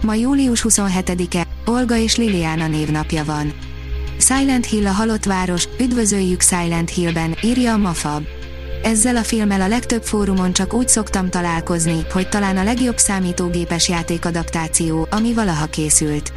Ma július 27-e, Olga és Liliana névnapja van. Silent Hill a halott város, üdvözöljük Silent Hillben, írja a Mafab. Ezzel a filmmel a legtöbb fórumon csak úgy szoktam találkozni, hogy talán a legjobb számítógépes játékadaptáció, ami valaha készült.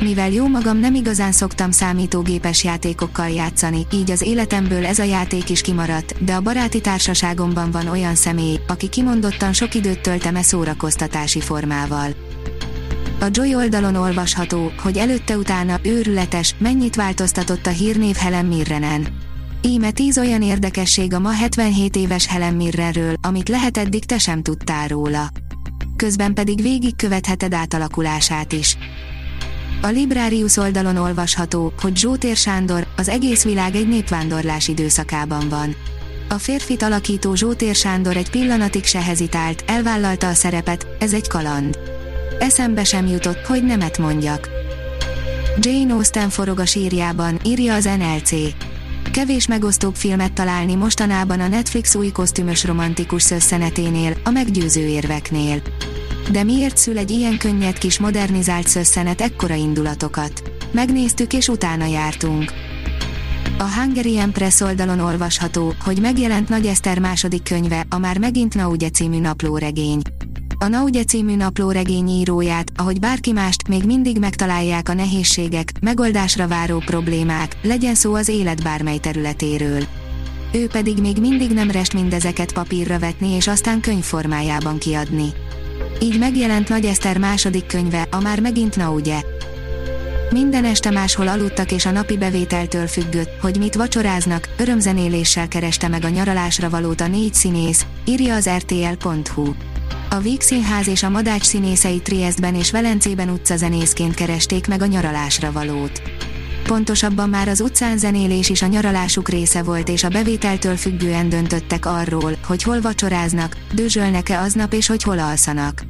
Mivel jó magam nem igazán szoktam számítógépes játékokkal játszani, így az életemből ez a játék is kimaradt, de a baráti társaságomban van olyan személy, aki kimondottan sok időt tölteme szórakoztatási formával. A Joy oldalon olvasható, hogy előtte-utána őrületes, mennyit változtatott a hírnév Helen Mirrenen. Íme 10 olyan érdekesség a ma 77 éves Helen Mirrenről, amit lehet eddig te sem tudtál róla. Közben pedig végigkövetheted átalakulását is. A Librarius oldalon olvasható, hogy Zsótér Sándor, az egész világ egy népvándorlás időszakában van. A férfit alakító Zsótér Sándor egy pillanatig se hezitált, elvállalta a szerepet, ez egy kaland. Eszembe sem jutott, hogy nemet mondjak. Jane Austen forog a sírjában, írja az NLC. Kevés megosztóbb filmet találni mostanában a Netflix új kosztümös romantikus szösszeneténél, a meggyőző érveknél. De miért szül egy ilyen könnyed kis modernizált szösszenet ekkora indulatokat? Megnéztük és utána jártunk. A Hungarian Press oldalon olvasható, hogy megjelent Nagy Eszter második könyve, a már megint Naugye című naplóregény. A Naugye című naplóregény íróját, ahogy bárki mást, még mindig megtalálják a nehézségek, megoldásra váró problémák, legyen szó az élet bármely területéről. Ő pedig még mindig nem rest mindezeket papírra vetni és aztán könyvformájában kiadni. Így megjelent Nagy Eszter második könyve, a már megint Naugye. Minden este máshol aludtak és a napi bevételtől függött, hogy mit vacsoráznak, örömzenéléssel kereste meg a nyaralásra valót a négy színész, írja az rtl.hu. A Víg Színház és a Madács színészei Triestben és Velencében utcazenészként keresték meg a nyaralásra valót. Pontosabban már az utcán zenélés is a nyaralásuk része volt és a bevételtől függően döntöttek arról, hogy hol vacsoráznak, dőzsölnek-e aznap és hogy hol alszanak.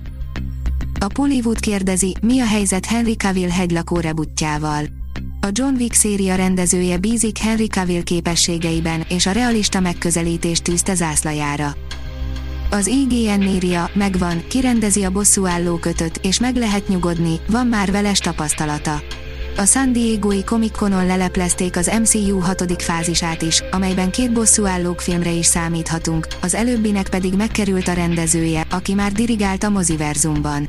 A Pollywood kérdezi, mi a helyzet Henry Cavill hegylakó rebutjával. A John Wick széria rendezője bízik Henry Cavill képességeiben, és a realista megközelítést tűzte zászlajára. Az IGN írja, megvan, kirendezi a bosszúálló kötöt, és meg lehet nyugodni, van már veles tapasztalata. A San Diego-i Comic Conon leleplezték az MCU hatodik fázisát is, amelyben két bosszúállók filmre is számíthatunk, az előbbinek pedig megkerült a rendezője, aki már dirigált a moziverzumban.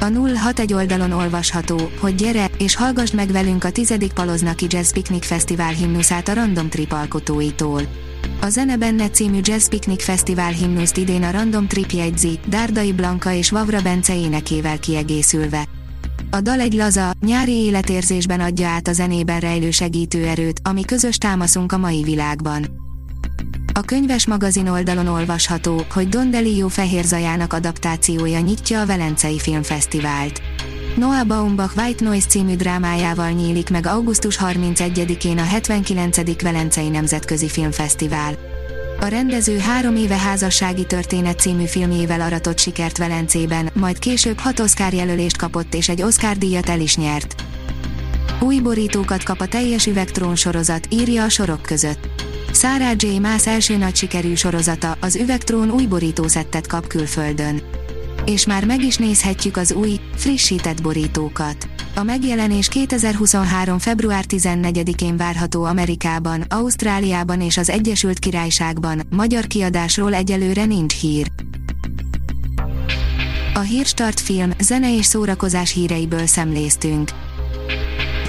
A 061 oldalon olvasható, hogy gyere, és hallgassd meg velünk a tizedik Paloznaki Jazz Picnic Fesztivál himnuszát a Random Trip alkotóitól. A Zene Benne című Jazz Picnic Fesztivál himnuszt idén a Random Trip jegyzi, Dárdai Blanka és Vavra Bence énekével kiegészülve. A dal egy laza, nyári életérzésben adja át a zenében rejlő segítőerőt, ami közös támaszunk a mai világban. A könyves magazin oldalon olvasható, hogy Don DeLeo fehér zajának adaptációja nyitja a Velencei Filmfesztivált. Noah Baumbach White Noise című drámájával nyílik meg augusztus 31-én a 79. Velencei Nemzetközi Filmfesztivál. A rendező három éve házassági történet című filmjével aratott sikert Velencében, majd később hat Oscar jelölést kapott és egy Oscar díjat el is nyert. Új borítókat kap a teljes üvegtrón sorozat, írja a sorok között. Sarah J. Maas első nagy sikerű sorozata, az üvegtrón új borítószettet kap külföldön. És már meg is nézhetjük az új, frissített borítókat. A megjelenés 2023. február 14-én várható Amerikában, Ausztráliában és az Egyesült Királyságban, magyar kiadásról egyelőre nincs hír. A Hírstart film, zene és szórakozás híreiből szemléztünk.